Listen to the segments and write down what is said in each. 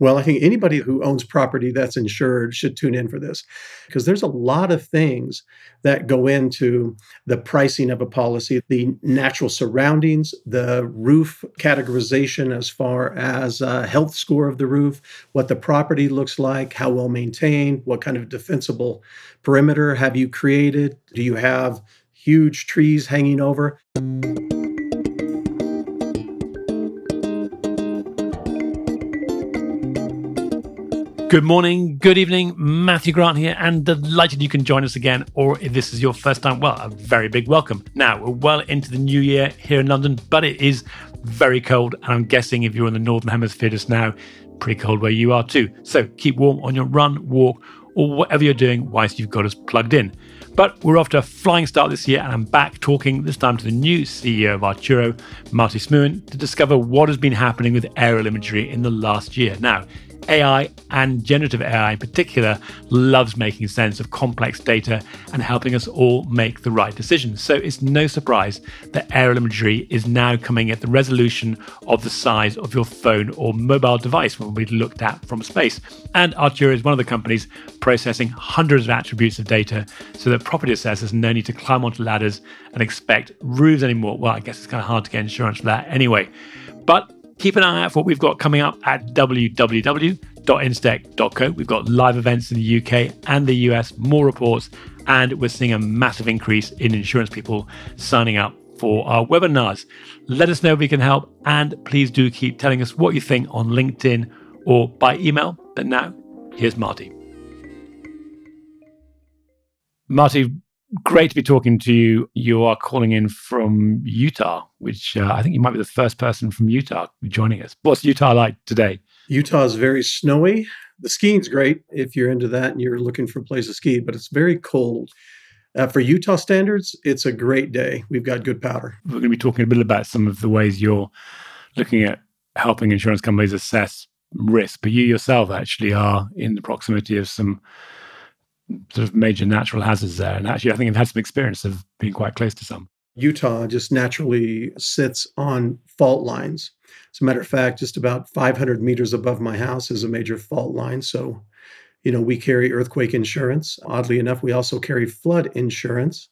Well, I think anybody who owns property that's insured should tune in for this because there's a lot of things that go into the pricing of a policy the natural surroundings, the roof categorization as far as health score of the roof, what the property looks like, how well maintained, what kind of defensible perimeter have you created, do you have huge trees hanging over. Good morning, good evening. Matthew Grant here, and delighted you can join us again. Or if this is your first time, well, a very big welcome. Now, we're well into the new year here in London, but it is very cold. And I'm guessing if you're in the Northern Hemisphere just now, pretty cold where you are too. So keep warm on your run, walk, or whatever you're doing whilst you've got us plugged in. But we're off to a flying start this year, and I'm back talking this time to the new CEO of Arturo, Marty Smuin, to discover what has been happening with aerial imagery in the last year. Now, AI and generative AI in particular loves making sense of complex data and helping us all make the right decisions. So it's no surprise that aerial imagery is now coming at the resolution of the size of your phone or mobile device when we looked at from space. And Arturo is one of the companies processing hundreds of attributes of data so that property assessors no need to climb onto ladders and expect roofs anymore. Well, I guess it's kind of hard to get insurance for that anyway. But keep an eye out for what we've got coming up at www.instech.co. We've got live events in the UK and the US, more reports, and we're seeing a massive increase in insurance people signing up for our webinars. Let us know if we can help, and please do keep telling us what you think on LinkedIn or by email. But now, here's Marty. Marty, great to be talking to you. You are calling in from Utah, which uh, I think you might be the first person from Utah joining us. What's Utah like today? Utah is very snowy. The skiing's great if you're into that and you're looking for a place to ski, but it's very cold. Uh, for Utah standards, it's a great day. We've got good powder. We're going to be talking a bit about some of the ways you're looking at helping insurance companies assess risk, but you yourself actually are in the proximity of some sort of major natural hazards there. And actually, I think I've had some experience of being quite close to some. Utah just naturally sits on fault lines. As a matter of fact, just about 500 meters above my house is a major fault line. So, you know, we carry earthquake insurance. Oddly enough, we also carry flood insurance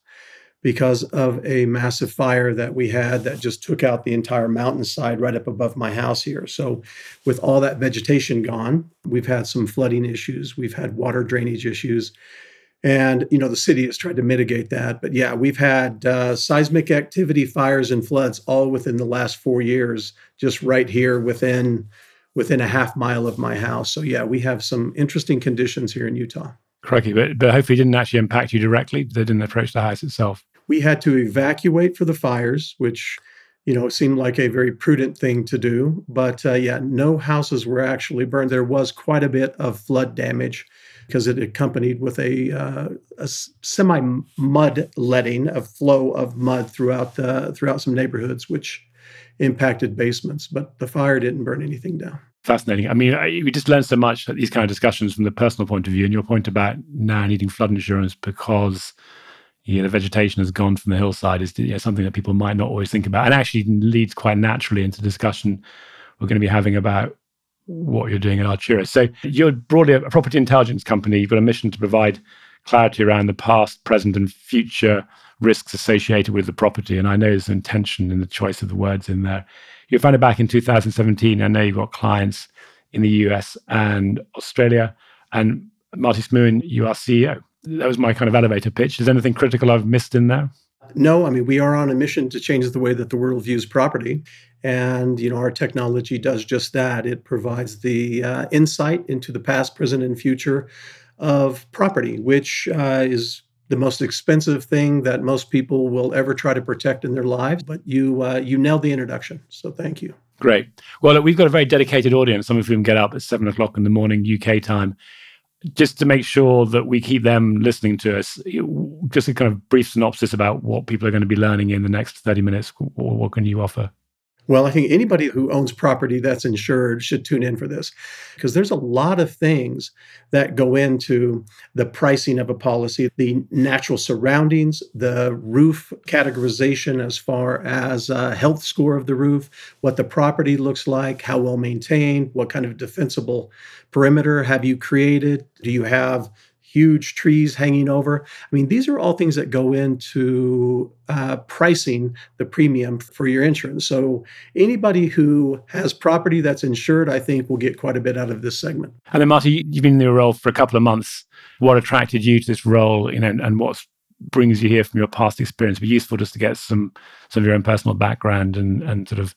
because of a massive fire that we had that just took out the entire mountainside right up above my house here. So, with all that vegetation gone, we've had some flooding issues, we've had water drainage issues. And, you know, the city has tried to mitigate that. But yeah, we've had uh, seismic activity, fires, and floods all within the last four years, just right here within within a half mile of my house. So yeah, we have some interesting conditions here in Utah. Crikey, but, but hopefully it didn't actually impact you directly. They didn't approach the house itself. We had to evacuate for the fires, which you know seemed like a very prudent thing to do. But uh, yeah, no houses were actually burned. There was quite a bit of flood damage because it accompanied with a, uh, a semi mud letting, a flow of mud throughout the, throughout some neighborhoods, which impacted basements. But the fire didn't burn anything down fascinating. I mean, we just learn so much at these kind of discussions from the personal point of view. And your point about now needing flood insurance because you know, the vegetation has gone from the hillside is you know, something that people might not always think about and actually leads quite naturally into discussion we're going to be having about what you're doing at Arturo. So you're broadly a property intelligence company. You've got a mission to provide clarity around the past, present, and future risks associated with the property. And I know there's intention in the choice of the words in there. You founded back in 2017. I know you've got clients in the US and Australia. And Marty Smuin, you are CEO that was my kind of elevator pitch. Is anything critical I've missed in there? No, I mean we are on a mission to change the way that the world views property, and you know our technology does just that. It provides the uh, insight into the past, present, and future of property, which uh, is the most expensive thing that most people will ever try to protect in their lives. But you uh, you nailed the introduction, so thank you. Great. Well, we've got a very dedicated audience. Some of whom get up at seven o'clock in the morning UK time just to make sure that we keep them listening to us, just a kind of brief synopsis about what people are going to be learning in the next 30 minutes. What can you offer? Well, I think anybody who owns property that's insured should tune in for this because there's a lot of things that go into the pricing of a policy the natural surroundings, the roof categorization as far as health score of the roof, what the property looks like, how well maintained, what kind of defensible perimeter have you created? Do you have huge trees hanging over. I mean, these are all things that go into uh, pricing the premium for your insurance. So anybody who has property that's insured, I think, will get quite a bit out of this segment. And then, Marty, you've been in the role for a couple of months. What attracted you to this role, you know, and what brings you here from your past experience? It'd be useful just to get some some of your own personal background and and sort of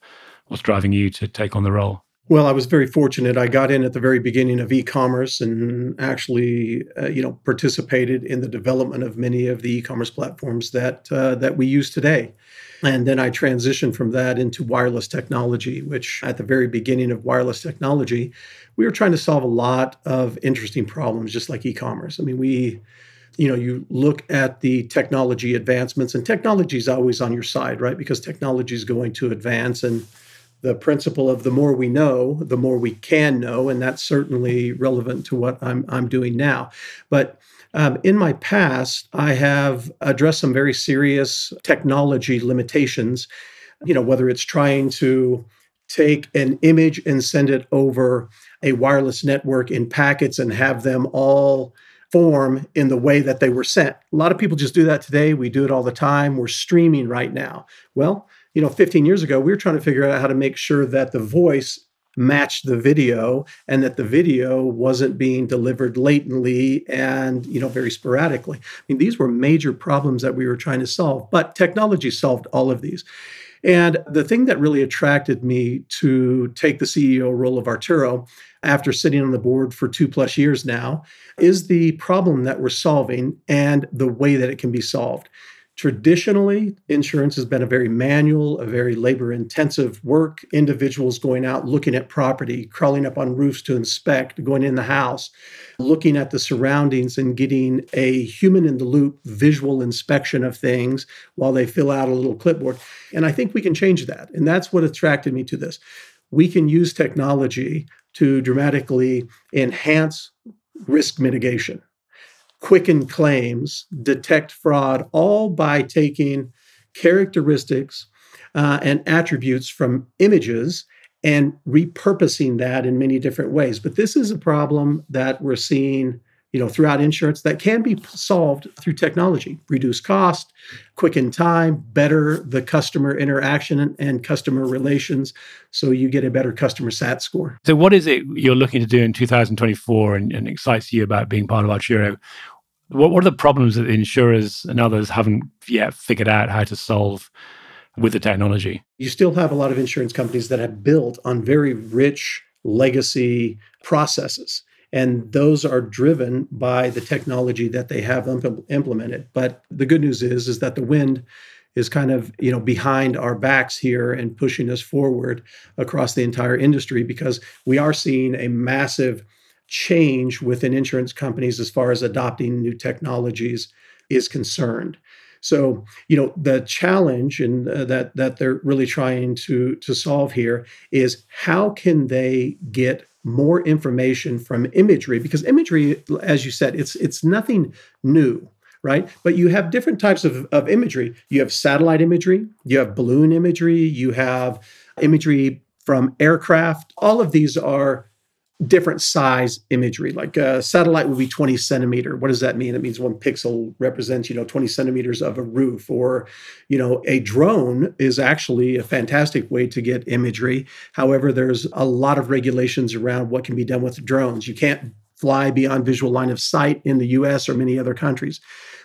what's driving you to take on the role. Well, I was very fortunate. I got in at the very beginning of e-commerce and actually, uh, you know, participated in the development of many of the e-commerce platforms that uh, that we use today. And then I transitioned from that into wireless technology, which at the very beginning of wireless technology, we were trying to solve a lot of interesting problems, just like e-commerce. I mean, we you know you look at the technology advancements and technology is always on your side right because technology is going to advance and the principle of the more we know, the more we can know, and that's certainly relevant to what I'm I'm doing now. But um, in my past, I have addressed some very serious technology limitations. You know, whether it's trying to take an image and send it over a wireless network in packets and have them all form in the way that they were sent. A lot of people just do that today. We do it all the time. We're streaming right now. Well, you know 15 years ago we were trying to figure out how to make sure that the voice matched the video and that the video wasn't being delivered latently and you know very sporadically. I mean these were major problems that we were trying to solve but technology solved all of these. And the thing that really attracted me to take the ceo role of arturo after sitting on the board for two plus years now is the problem that we're solving and the way that it can be solved Traditionally, insurance has been a very manual, a very labor intensive work. Individuals going out looking at property, crawling up on roofs to inspect, going in the house, looking at the surroundings and getting a human in the loop visual inspection of things while they fill out a little clipboard. And I think we can change that. And that's what attracted me to this. We can use technology to dramatically enhance risk mitigation quicken claims, detect fraud, all by taking characteristics uh, and attributes from images and repurposing that in many different ways. But this is a problem that we're seeing you know throughout insurance that can be solved through technology. Reduce cost quicken time better the customer interaction and customer relations so you get a better customer sat score. So what is it you're looking to do in 2024 and, and excites you about being part of arturo what, what are the problems that the insurers and others haven't yet figured out how to solve with the technology? You still have a lot of insurance companies that have built on very rich legacy processes. And those are driven by the technology that they have imp- implemented. But the good news is, is that the wind is kind of you know behind our backs here and pushing us forward across the entire industry because we are seeing a massive change within insurance companies as far as adopting new technologies is concerned. So, you know, the challenge and uh, that that they're really trying to to solve here is how can they get more information from imagery? Because imagery as you said it's it's nothing new right? But you have different types of, of imagery. You have satellite imagery you have balloon imagery you have imagery from aircraft. All of these are different size imagery. Like a satellite would be 20 centimeter. What does that mean? It means one pixel represents, you know, 20 centimeters of a roof. Or, you know, a drone is actually a fantastic way to get imagery. However, there's a lot of regulations around what can be done with drones. You can't fly beyond visual line of sight in the US or many other countries.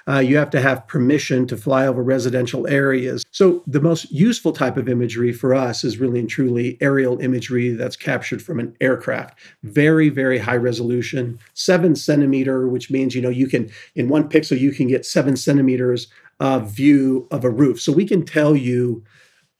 Uh, you have to have permission to fly over residential areas. So, the most useful type of imagery for us is really and truly aerial imagery that's captured from an aircraft. Very, very high resolution, seven centimeter, which means, you know, you can, in one pixel, you can get seven centimeters of view of a roof. So, we can tell you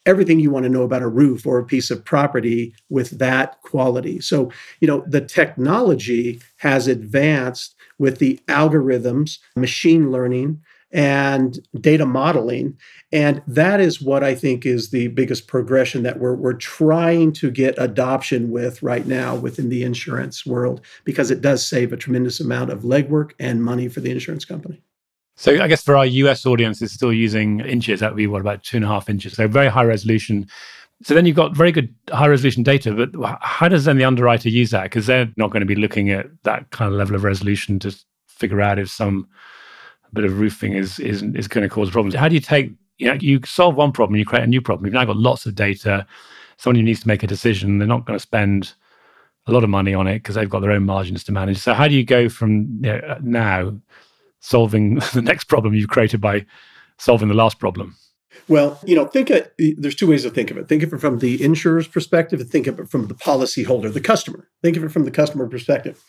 everything you want to know about a roof or a piece of property with that quality. So, you know, the technology has advanced with the algorithms, machine learning, and data modeling. And that is what I think is the biggest progression that we're, we're trying to get adoption with right now within the insurance world, because it does save a tremendous amount of legwork and money for the insurance company. So I guess for our US audience, is still using inches. That would be what about two and a half inches. So very high resolution. So then you've got very good high resolution data, but how does then the underwriter use that? Because they're not going to be looking at that kind of level of resolution to figure out if some bit of roofing is is is going to cause problems. How do you take you know you solve one problem, you create a new problem. You've now got lots of data. Someone who needs to make a decision, they're not going to spend a lot of money on it because they've got their own margins to manage. So how do you go from you know, uh, now solving the next problem you've created by solving the last problem? Well, you know, think of there's two ways to think of it. Think of it from the insurer's perspective and think of it from the policyholder, the customer. Think of it from the customer perspective.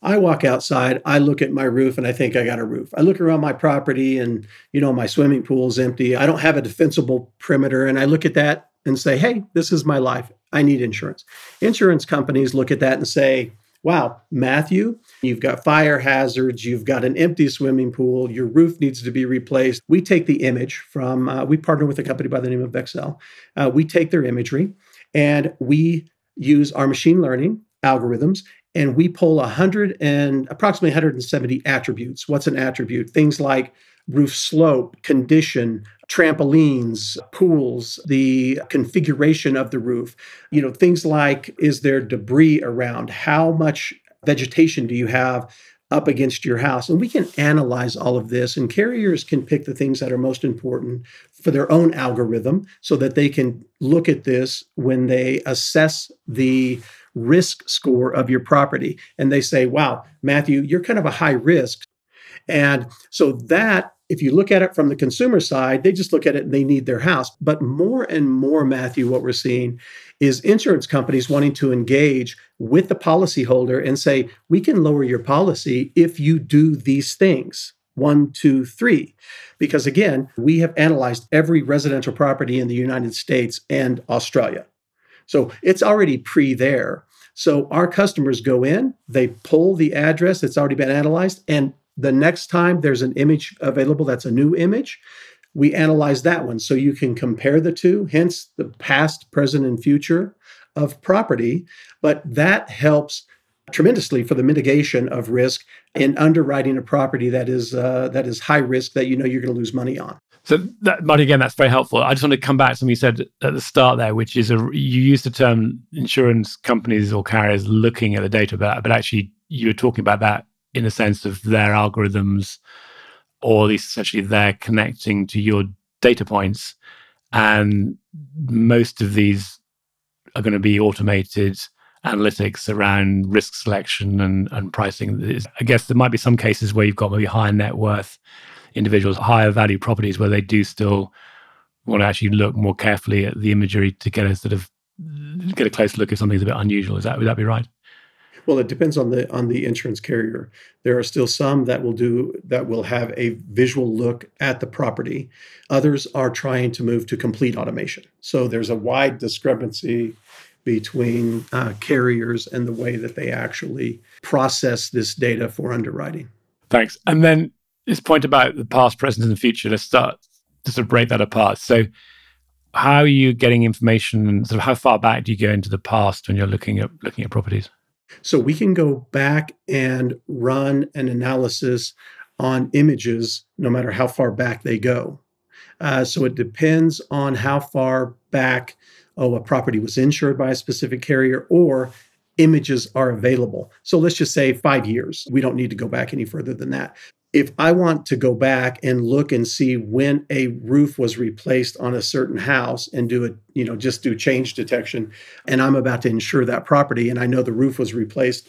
I walk outside, I look at my roof and I think I got a roof. I look around my property and, you know, my swimming pool is empty. I don't have a defensible perimeter. And I look at that and say, hey, this is my life. I need insurance. Insurance companies look at that and say, wow, Matthew, you've got fire hazards, you've got an empty swimming pool, your roof needs to be replaced. We take the image from, uh, we partner with a company by the name of Vexcel. Uh, we take their imagery and we use our machine learning algorithms and we pull 100 and approximately 170 attributes. What's an attribute? Things like roof slope, condition, trampolines, pools, the configuration of the roof. You know, things like is there debris around? How much vegetation do you have up against your house? And we can analyze all of this, and carriers can pick the things that are most important for their own algorithm so that they can look at this when they assess the risk score of your property. And they say, wow, Matthew, you're kind of a high risk. And so that, if you look at it from the consumer side, they just look at it and they need their house. But more and more, Matthew, what we're seeing is insurance companies wanting to engage with the policyholder and say, we can lower your policy if you do these things one, two, three. Because again, we have analyzed every residential property in the United States and Australia. So it's already pre there. So our customers go in, they pull the address that's already been analyzed, and the next time there's an image available that's a new image, we analyze that one. So you can compare the two, hence the past, present, and future of property. But that helps tremendously for the mitigation of risk in underwriting a property that is uh, that is high risk that you know you're going to lose money on. So, that, but again, that's very helpful. I just want to come back to something you said at the start there, which is a, you used the term insurance companies or carriers looking at the data, but, but actually you were talking about that in the sense of their algorithms, or at least essentially they're connecting to your data points, and most of these are going to be automated analytics around risk selection and, and pricing. I guess there might be some cases where you've got maybe higher net worth individuals higher value properties where they do still want to actually look more carefully at the imagery to get a sort of get a close look if something's a bit unusual. Is that would that be right? Well, it depends on the on the insurance carrier. There are still some that will do that will have a visual look at the property. Others are trying to move to complete automation. So there's a wide discrepancy between uh, carriers and the way that they actually process this data for underwriting. Thanks. And then this point about the past, present, and future, let's start to sort of break that apart. So, how are you getting information, sort of how far back do you go into the past when you're looking at looking at properties? So we can go back and run an analysis on images, no matter how far back they go. Uh, so it depends on how far back oh a property was insured by a specific carrier or images are available. So let's just say five years. We don't need to go back any further than that if I want to go back and look and see when a roof was replaced on a certain house and do it, you know, just do change detection, and I'm about to insure that property and I know the roof was replaced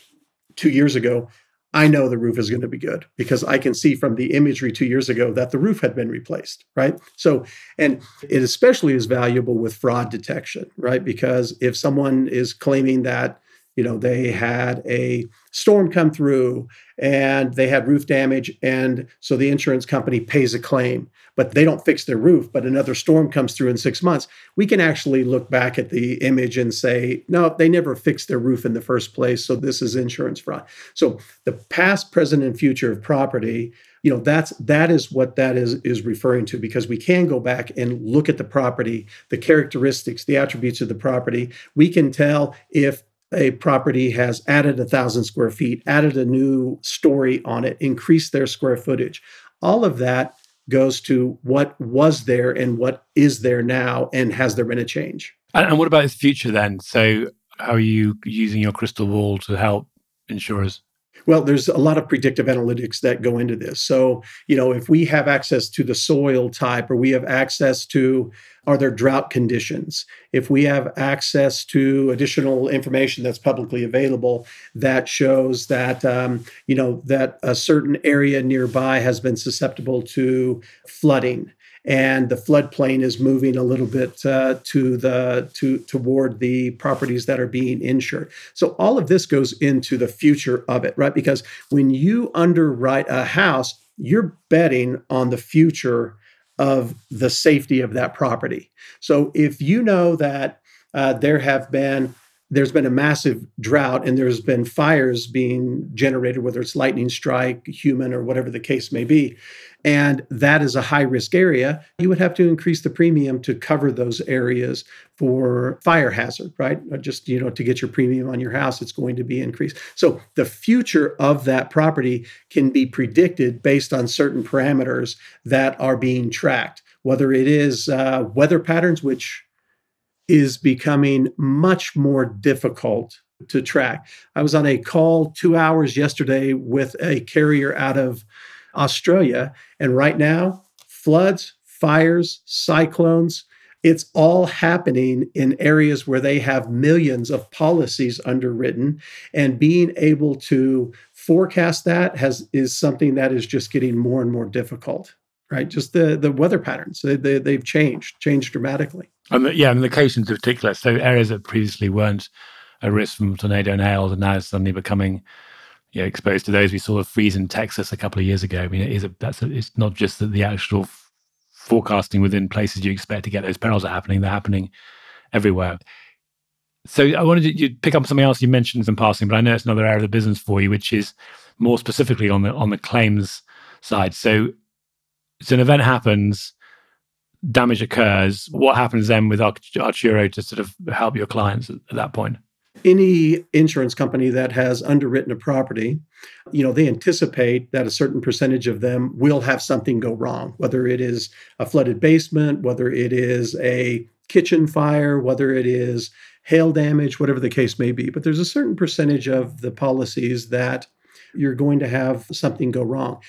two years ago, I know the roof is going to be good because I can see from the imagery two years ago that the roof had been replaced, right? So, and it especially is valuable with fraud detection, right? Because if someone is claiming that you know, they had a storm come through and they had roof damage. And so the insurance company pays a claim, but they don't fix their roof, but another storm comes through in six months. We can actually look back at the image and say, no, they never fixed their roof in the first place. So this is insurance fraud. So the past, present, and future of property you know that's that is what that is is referring to because we can go back and look at the property the characteristics the attributes of the property we can tell if a property has added a thousand square feet added a new story on it increased their square footage. All of that goes to what was there and what is there now and has there been a change? And what about its future then? So how are you using your crystal ball to help insurers well, there's a lot of predictive analytics that go into this. So, you know, if we have access to the soil type or we have access to are there drought conditions, if we have access to additional information that's publicly available that shows that, um, you know, that a certain area nearby has been susceptible to flooding and the floodplain is moving a little bit uh, to the to toward the properties that are being insured. So all of this goes into the future of it, right? Because when you underwrite a house, you're betting on the future of the safety of that property. So if you know that uh, there have been there's been a massive drought and there's been fires being generated, whether it's lightning strike, human, or whatever the case may be. And that is a high risk area. You would have to increase the premium to cover those areas for fire hazard, right? Just, you know, to get your premium on your house, it's going to be increased. So the future of that property can be predicted based on certain parameters that are being tracked, whether it is uh, weather patterns, which is becoming much more difficult to track. I was on a call two hours yesterday with a carrier out of Australia, and right now, floods, fires, cyclones, it's all happening in areas where they have millions of policies underwritten and being able to forecast that has is something that is just getting more and more difficult right? Just the the weather patterns they, they they've changed, changed dramatically. And the, yeah, and locations in particular. So areas that previously weren't a risk from tornado and hail are now suddenly becoming you know, exposed to those. We saw a freeze in Texas a couple of years ago. I mean, it is a, that's a, it's not just that the actual f- forecasting within places you expect to get those perils are happening; they're happening everywhere. So I wanted to you pick up something else you mentioned in passing, but I know it's another area of the business for you, which is more specifically on the on the claims side. So so an event happens, damage occurs. What happens then with Arturo to sort of help your clients at, at that point? Any insurance company that has underwritten a property, you know, they anticipate that a certain percentage of them will have something go wrong, whether it is a flooded basement, whether it is a kitchen fire, whether it is hail damage, whatever the case may be. But there's a certain percentage of the policies that you're going to have something go wrong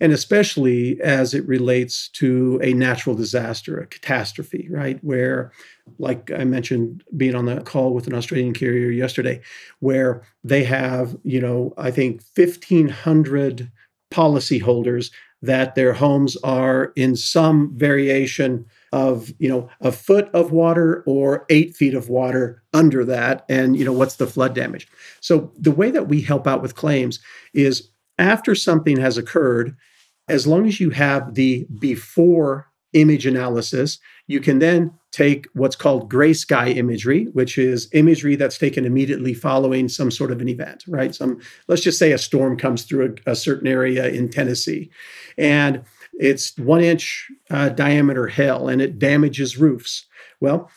and especially as it relates to a natural disaster, a catastrophe, right? Where, like I mentioned, being on the call with an Australian carrier yesterday, where they have, you know, I think 1,500 policyholders that their homes are in some variation of you know a foot of water or eight feet of water under that and you know what's the flood damage so the way that we help out with claims is after something has occurred, as long as you have the before image analysis, you can then take what's called gray sky imagery, which is imagery that's taken immediately following some sort of an event, right? Some, let's just say a storm comes through a, a certain area in Tennessee, and it's one inch uh, diameter hail and it damages roofs. Well,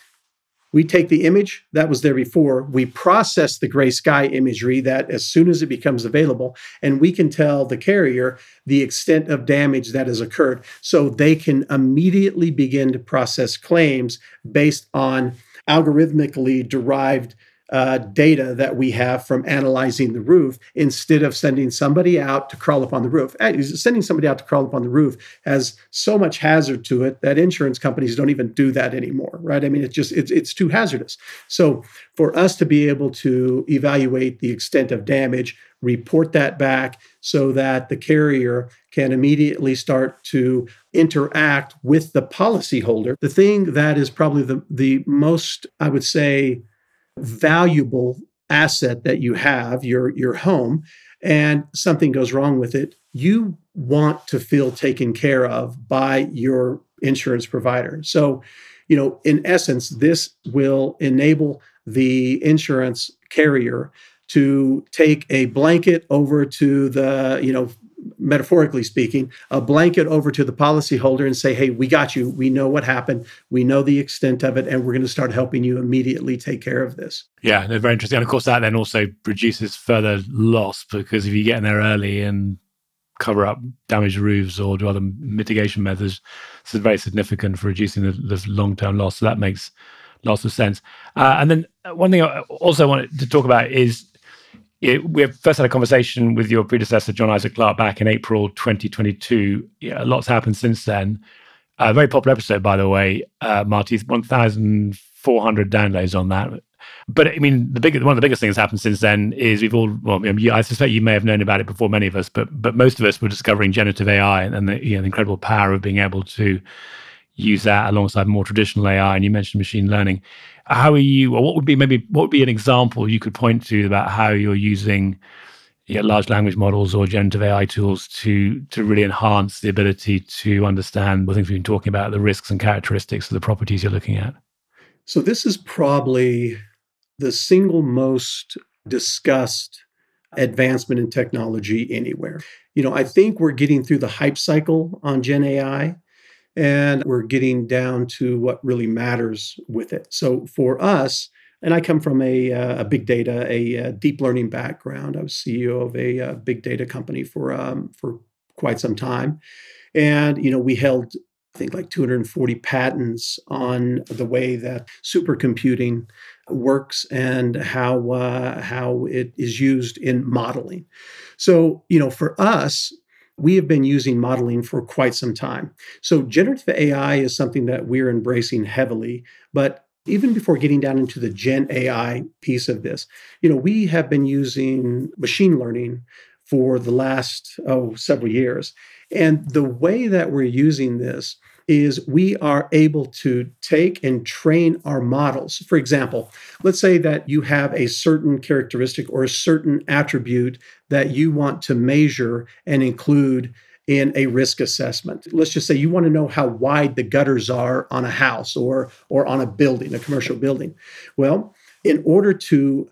we take the image that was there before, we process the gray sky imagery that as soon as it becomes available, and we can tell the carrier the extent of damage that has occurred. So they can immediately begin to process claims based on algorithmically derived uh, data that we have from analyzing the roof instead of sending somebody out to crawl up on the roof. Sending somebody out to crawl up on the roof has so much hazard to it that insurance companies don't even do that anymore, right? I mean, it's just it's it's too hazardous. So for us to be able to evaluate the extent of damage, report that back so that the carrier can immediately start to interact with the policyholder. The thing that is probably the the most I would say valuable asset that you have, your your home, and something goes wrong with it, you want to feel taken care of by your insurance provider. So, you know, in essence, this will enable the insurance carrier to take a blanket over to the, you know, metaphorically speaking, a blanket over to the policyholder and say, hey, we got you. We know what happened. We know the extent of it, and we're going to start helping you immediately take care of this. Yeah, they're very interesting. And of course, that then also reduces further loss because if you get in there early and cover up damaged roofs or do other mitigation methods, this is very significant for reducing the, the long term loss. So that makes lots of sense. Uh, and then one thing I also wanted to talk about is it, we first had a conversation with your predecessor, John Isaac Clark, back in April 2022. Yeah, lots happened since then. A very popular episode, by the way, uh, Marty, 1,400 downloads on that. But I mean, the big, one of the biggest things that's happened since then is we've all, well, I suspect you may have known about it before many of us, but but most of us were discovering generative AI and, and the, you know, the incredible power of being able to use that alongside more traditional AI. And you mentioned machine learning. How are you, or what would be maybe what would be an example you could point to about how you're using large language models or generative AI tools to to really enhance the ability to understand the things we've been talking about, the risks and characteristics of the properties you're looking at? So this is probably the single most discussed advancement in technology anywhere. You know, I think we're getting through the hype cycle on Gen AI and we're getting down to what really matters with it. So for us, and I come from a, uh, a big data, a, a, uh, deep learning background. I was CEO of a, a uh, big data company for um, for quite some time, and you know we held I think like 240 patents on the way that supercomputing works and how uh, how it is used in modeling. So you know for us, we have been using modeling for quite some time. So, generative AI is something that we're embracing heavily. But even before getting down into the Gen AI piece of this, you know, we have been using machine learning for the last oh several years. And the way that we're using this is we are able to take and train our models. For example, let's say that you have a certain characteristic or a certain attribute that you want to measure and include in a risk assessment. Let's just say you want to know how wide the gutters are on a house or or on a building, a commercial building. Well, in order to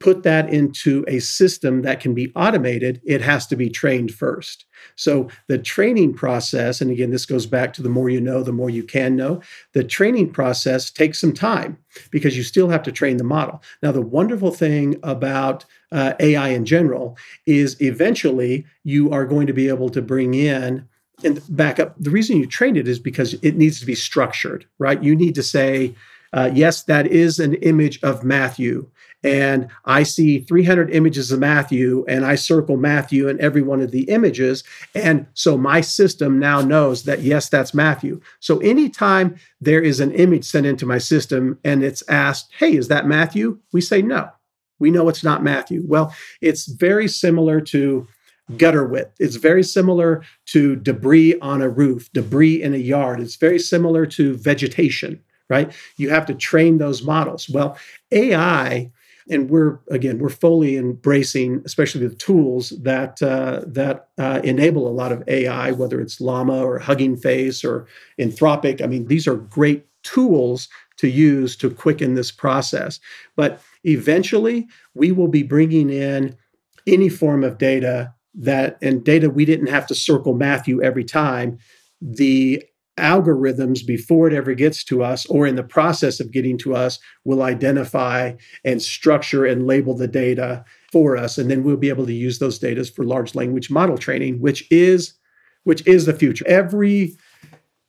put that into a system that can be automated, it has to be trained first. So the training process, and again, this goes back to the more you know, the more you can know. The training process takes some time because you still have to train the model. Now, the wonderful thing about uh, AI in general is eventually you are going to be able to bring in and back up. The reason you train it is because it needs to be structured, right? You need to say, uh, yes, that is an image of Matthew. And I see 300 images of Matthew, and I circle Matthew in every one of the images. And so my system now knows that, yes, that's Matthew. So anytime there is an image sent into my system and it's asked, hey, is that Matthew? We say no. We know it's not Matthew. Well, it's very similar to gutter width. It's very similar to debris on a roof, debris in a yard. It's very similar to vegetation right? You have to train those models. Well, AI, and we're again we're fully embracing, especially the tools that uh, that uh, enable a lot of AI, whether it's Llama or Hugging Face or Anthropic. I mean, these are great tools to use to quicken this process. But eventually, we will be bringing in any form of data that and data we didn't have to circle Matthew every time. The algorithms before it ever gets to us or in the process of getting to us will identify and structure and label the data for us. And then we'll be able to use those data for large language model training which is which is the future. Every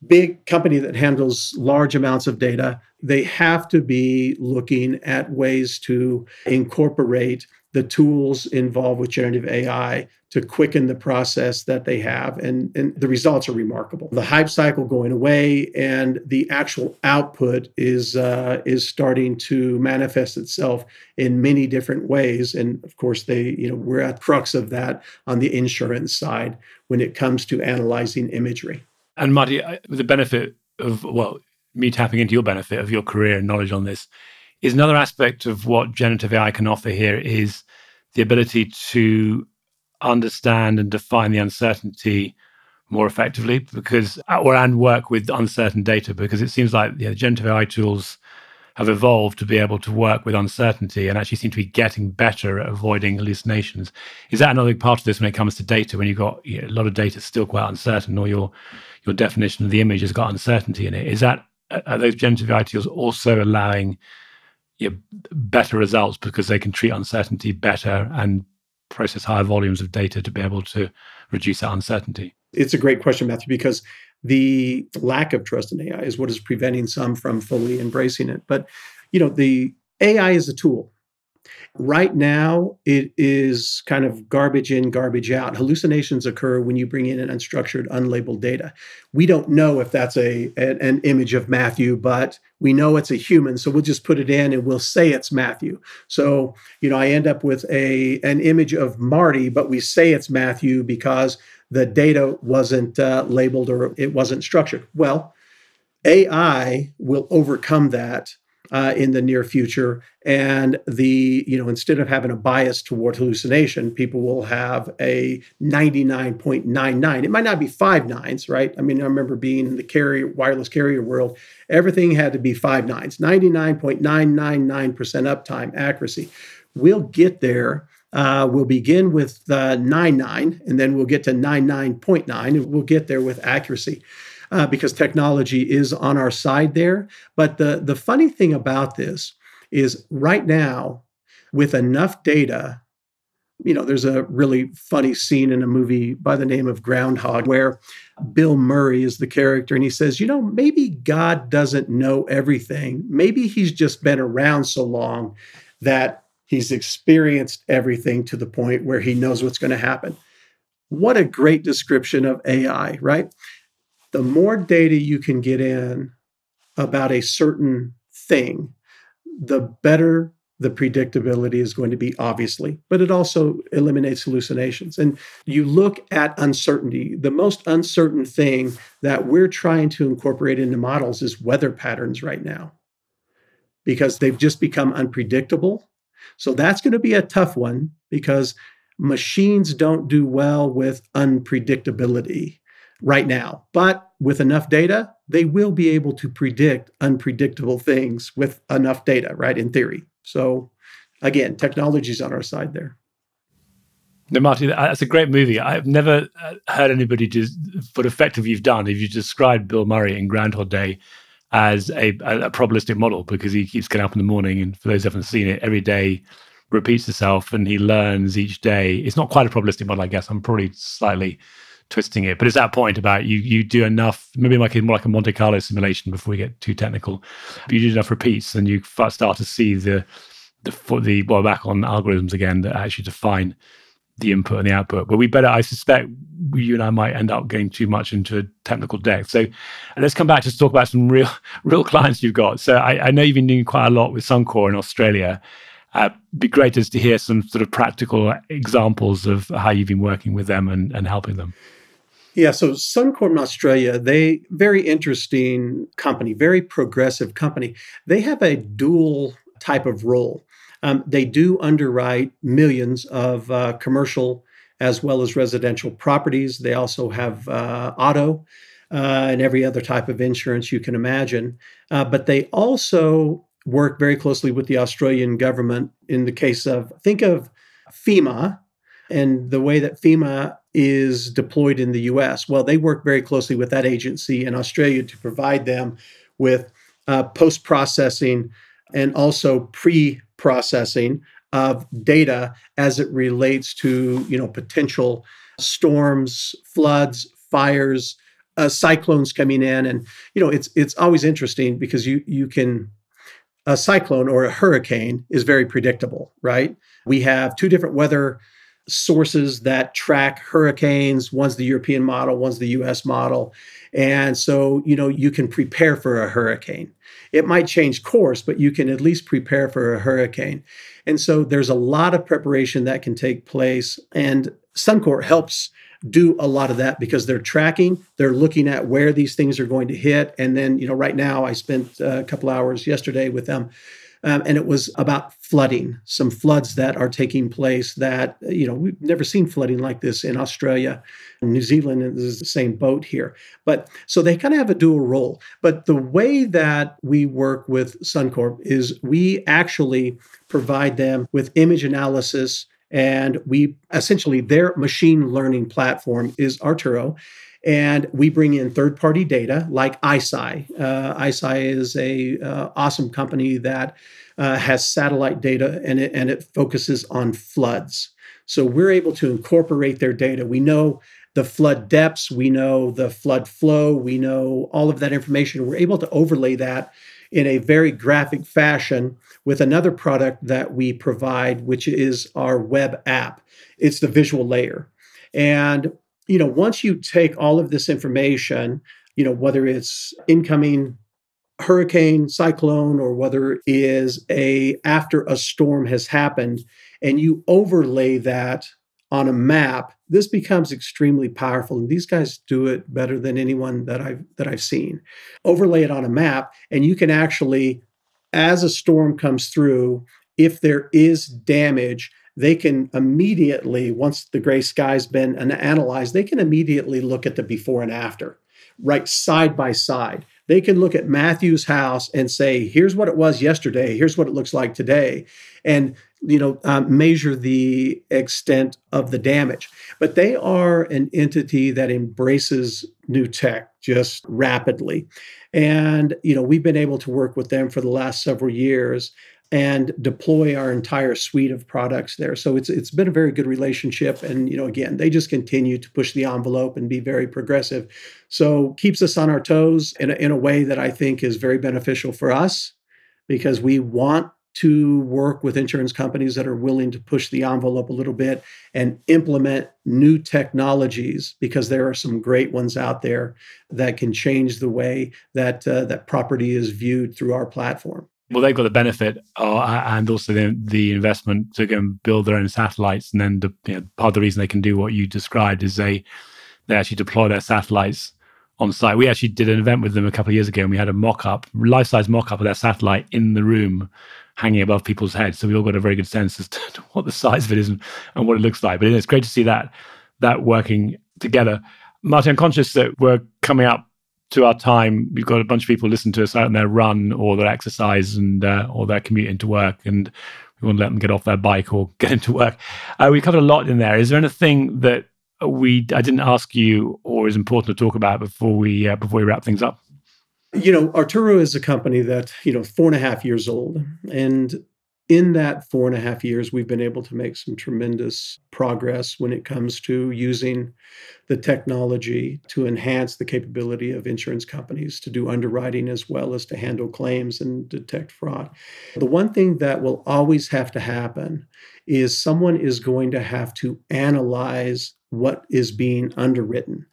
big company that handles large amounts of data they have to be looking at ways to incorporate the tools involved with generative AI to quicken the process that they have. And, and the results are remarkable. The hype cycle going away and the actual output is, uh, is starting to manifest itself in many different ways. And of course, they, you know, we're at the crux of that on the insurance side when it comes to analyzing imagery. And Marty, the benefit of, well, me tapping into your benefit of your career and knowledge on this is another aspect of what generative AI can offer here is the ability to understand and define the uncertainty more effectively because or and work with uncertain data because it seems like the generative AI tools have evolved to be able to work with uncertainty and actually seem to be getting better at avoiding hallucinations. Is that another part of this when it comes to data? When you've got you know, a lot of data still quite uncertain, or your your definition of the image has got uncertainty in it? Is that are those generative AI tools also allowing you know, better results because they can treat uncertainty better and process higher volumes of data to be able to reduce that uncertainty? It's a great question, Matthew, because the lack of trust in AI is what is preventing some from fully embracing it. But, you know, the AI is a tool. Right now, it is kind of garbage in, garbage out. Hallucinations occur when you bring in an unstructured, unlabeled data. We don't know if that's a, an image of Matthew, but we know it's a human, so we'll just put it in and we'll say it's Matthew. So, you know, I end up with a an image of Marty, but we say it's Matthew because the data wasn't uh, labeled or it wasn't structured. Well, AI will overcome that uh, in the near future. And the, you know, instead of having a bias toward hallucination, people will have a 99.99. It might not be five nines, right? I mean, I remember being in the carrier, wireless carrier world, everything had to be five nines, 99.999% uptime accuracy. We'll get there. Uh, we'll begin with uh, 99, and then we'll get to 99.9, and we'll get there with accuracy uh, because technology is on our side there. But the, the funny thing about this is right now, with enough data, you know, there's a really funny scene in a movie by the name of Groundhog where Bill Murray is the character and he says, you know, maybe God doesn't know everything. Maybe he's just been around so long that he's experienced everything to the point where he knows what's going to happen. What a great description of AI, right? The more data you can get in about a certain thing, the better the predictability is going to be, obviously, but it also eliminates hallucinations. And you look at uncertainty. The most uncertain thing that we're trying to incorporate into models is weather patterns right now because they've just become unpredictable. So that's going to be a tough one because machines don't do well with unpredictability right now. But with enough data, they will be able to predict unpredictable things with enough data, right? In theory. So again, technology's on our side there. No, Marty, that's a great movie. I've never uh, heard anybody just what effective you've done if you described Bill Murray in Groundhog Day as a, a, probabilistic model because he keeps getting up in the morning, and for those who haven't seen it, every day repeats itself, and he learns each day. It's not quite a probabilistic model, I guess. I'm probably slightly twisting it. But it's that point about you you do enough, maybe like more like a Monte Carlo simulation before we get too technical. But you do enough repeats, and you start to see the the the well back on algorithms again that actually define the input and the output. But we better, I suspect, you and I might end up getting too much into a technical depth. So let's come back to talk about some real real clients you've got. So I, I know you've been doing quite a lot with Suncorp in Australia. Uh, be great just to hear some sort of practical examples of how you've been working with them and, and helping them. Yeah, so Suncorp in Australia, they very interesting company, very progressive company. They have a dual type of role. Um, they do underwrite millions of uh, commercial as well as residential properties. They also have uh, auto uh, and every other type of insurance you can imagine. Uh, but they also work very closely with the Australian government in the case of, think of FEMA and the way that FEMA is deployed in the US. Well, they work very closely with that agency in Australia to provide them with uh, post processing and also pre processing of data as it relates to you know potential storms, floods, fires, uh, cyclones coming in, and you know it's it's always interesting because you you can a cyclone or a hurricane is very predictable, right? We have two different weather sources that track hurricanes. One's the European model, one's the US model. And so, you know, you can prepare for a hurricane. It might change course, but you can at least prepare for a hurricane. And so there's a lot of preparation that can take place. And Suncorp helps do a lot of that because they're tracking, they're looking at where these things are going to hit. And then, you know, right now I spent uh, a couple hours yesterday with them Um, and it was about flooding, some floods that are taking place that, you know, we've never seen flooding like this in Australia. New Zealand is the same boat here. But so they kind of have a dual role. But the way that we work with Suncorp is we actually provide them with image analysis and we essentially their machine learning platform is Arturo and we bring in third party data like ICEYE. Uh, ICEYE is a uh, awesome company that uh, has satellite data and it, and it focuses on floods. So we're able to incorporate their data. We know the flood depths, we know the flood flow, we know all of that information. We're able to overlay that in a very graphic fashion with another product that we provide, which is our web app. It's the visual layer. And you know, once you take all of this information, you know, whether it's incoming hurricane, cyclone, or whether it is a after a storm has happened, and you overlay that on a map, this becomes extremely powerful. And these guys do it better than anyone that I've that I've seen. Overlay it on a map, and you can actually, as a storm comes through, if there is damage, they can immediately, once the gray sky's been analyzed, they can immediately look at the before and after, right side by side. They can look at Matthew's house and say, here's what it was yesterday, here's what it looks like today, and you know uh, measure the extent of the damage. But they are an entity that embraces new tech just rapidly, and you know we've been able to work with them for the last several years and deploy our entire suite of products there. So it's it's been a very good relationship and you know again they just continue to push the envelope and be very progressive. So keeps us on our toes in a, in a way that I think is very beneficial for us because we want to work with insurance companies that are willing to push the envelope a little bit and implement new technologies because there are some great ones out there that can change the way that uh, that property is viewed through our platform well, they've got the benefit uh, and also the, the investment to go and build their own satellites. And then the, you know, part of the reason they can do what you described is they they actually deploy their satellites on site. We actually did an event with them a couple of years ago, and we had a mock-up, life-size mock-up of their satellite in the room, hanging above people's heads. So we all got a very good sense as to what the size of it is and, and what it looks like. But it's great to see that that working together. Martin, I'm conscious that we're coming up to our time, we've got a bunch of people listen to us out in their run or their exercise and uh, or their commute into work, and we want to let them get off their bike or get into work. Uh, we covered a lot in there. Is there anything that we I didn't ask you or is important to talk about before we uh, before we wrap things up? You know, Arturo is a company that you know four and a half years old, and in that four and a half years, we've been able to make some tremendous progress when it comes to using the technology to enhance the capability of insurance companies to do underwriting as well as to handle claims and detect fraud. The one thing that will always have to happen is someone is going to have to analyze what is being underwritten.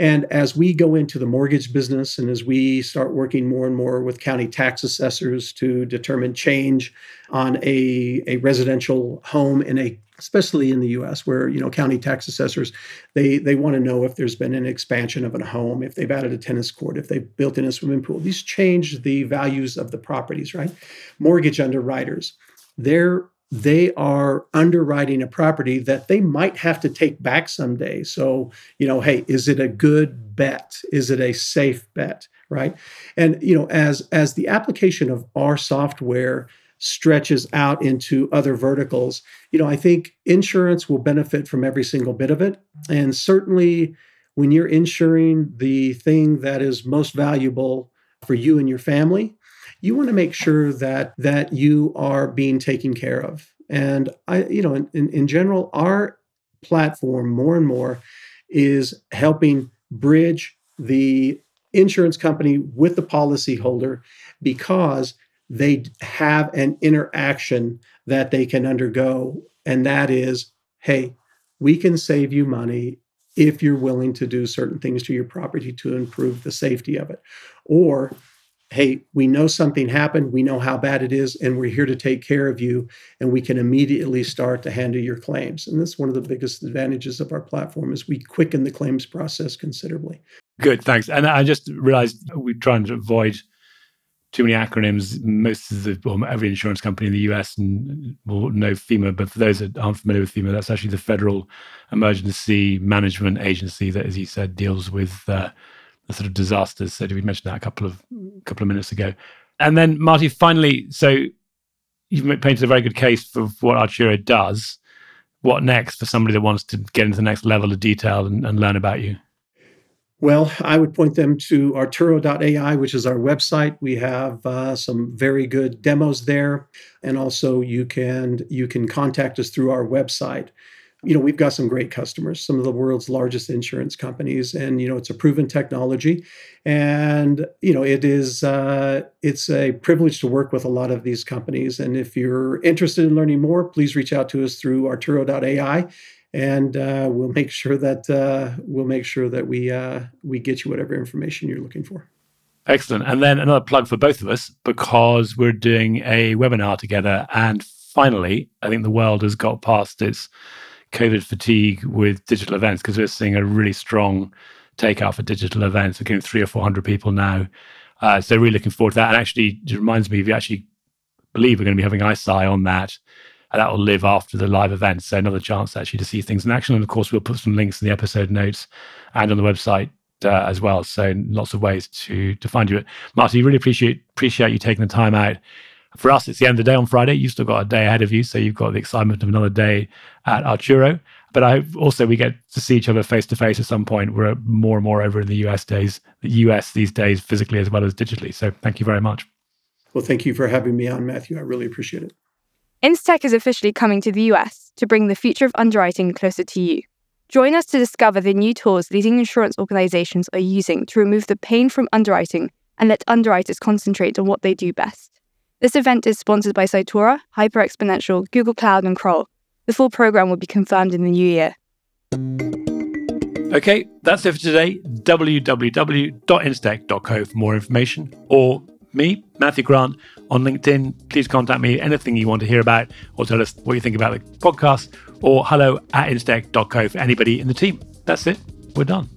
And as we go into the mortgage business and as we start working more and more with county tax assessors to determine change on a, a residential home in a especially in the US where you know county tax assessors they they want to know if there's been an expansion of a home if they've added a tennis court if they've built in a swimming pool these change the values of the properties right mortgage underwriters they're they are underwriting a property that they might have to take back someday. So, you know, hey, is it a good bet? Is it a safe bet? Right. And, you know, as as the application of our software stretches out into other verticals, you know, I think insurance will benefit from every single bit of it. And certainly when you're insuring the thing that is most valuable for you and your family, you want to make sure that that you are being taken care of. And I, you know, in, in, in general, our platform more and more is helping bridge the insurance company with the policyholder because they have an interaction that they can undergo. And that is, hey, we can save you money if you're willing to do certain things to your property to improve the safety of it. Or hey, we know something happened, we know how bad it is, and we're here to take care of you, and we can immediately start to handle your claims. And that's one of the biggest advantages of our platform is we quicken the claims process considerably. Good, thanks. And I just realized we're trying to avoid too many acronyms. Most of the, well, every insurance company in the US will know FEMA, but for those that aren't familiar with FEMA, that's actually the Federal Emergency Management Agency that, as you said, deals with uh, the sort of disasters. So we mentioned that a couple of couple of minutes ago. And then, Marty, finally, so you've painted a very good case for what Arturo does. What next for somebody that wants to get into the next level of detail and, and learn about you? Well, I would point them to Arturo.ai, which is our website. We have uh, some very good demos there, and also you can you can contact us through our website you know we've got some great customers some of the world's largest insurance companies and you know it's a proven technology. And you know it is uh, it's a privilege to work with a lot of these companies. And if you're interested in learning more please reach out to us through arturo.ai and uh, we'll make sure that uh, we'll make sure that we uh, we get you whatever information you're looking for. Excellent. And then another plug for both of us because we're doing a webinar together. And finally i think the world has got past its COVID fatigue with digital events because we're seeing a really strong takeout for digital events. We're getting three or 400 people now. Uh, so really looking forward to that. And actually, it reminds me, if you actually believe we're going to be having ICEYE on that, and that will live after the live event. So another chance actually to see things in action. And of course, we'll put some links in the episode notes and on the website uh, as well. So lots of ways to to find you. But Marty, really appreciate appreciate you taking the time out for us, it's the end of the day on Friday. You've still got a day ahead of you, so you've got the excitement of another day at Arturo. But I hope also we get to see each other face to face at some point. We're more and more over in the US days, the US these days, physically as well as digitally. So thank you very much. Well, thank you for having me on, Matthew. I really appreciate it. Instech is officially coming to the US to bring the future of underwriting closer to you. Join us to discover the new tools leading insurance organizations are using to remove the pain from underwriting and let underwriters concentrate on what they do best. This event is sponsored by Cytora, Hyper Google Cloud, and Kroll. The full program will be confirmed in the new year. Okay, that's it for today. www.instech.co for more information. Or me, Matthew Grant, on LinkedIn. Please contact me anything you want to hear about or tell us what you think about the podcast or hello at instech.co for anybody in the team. That's it. We're done.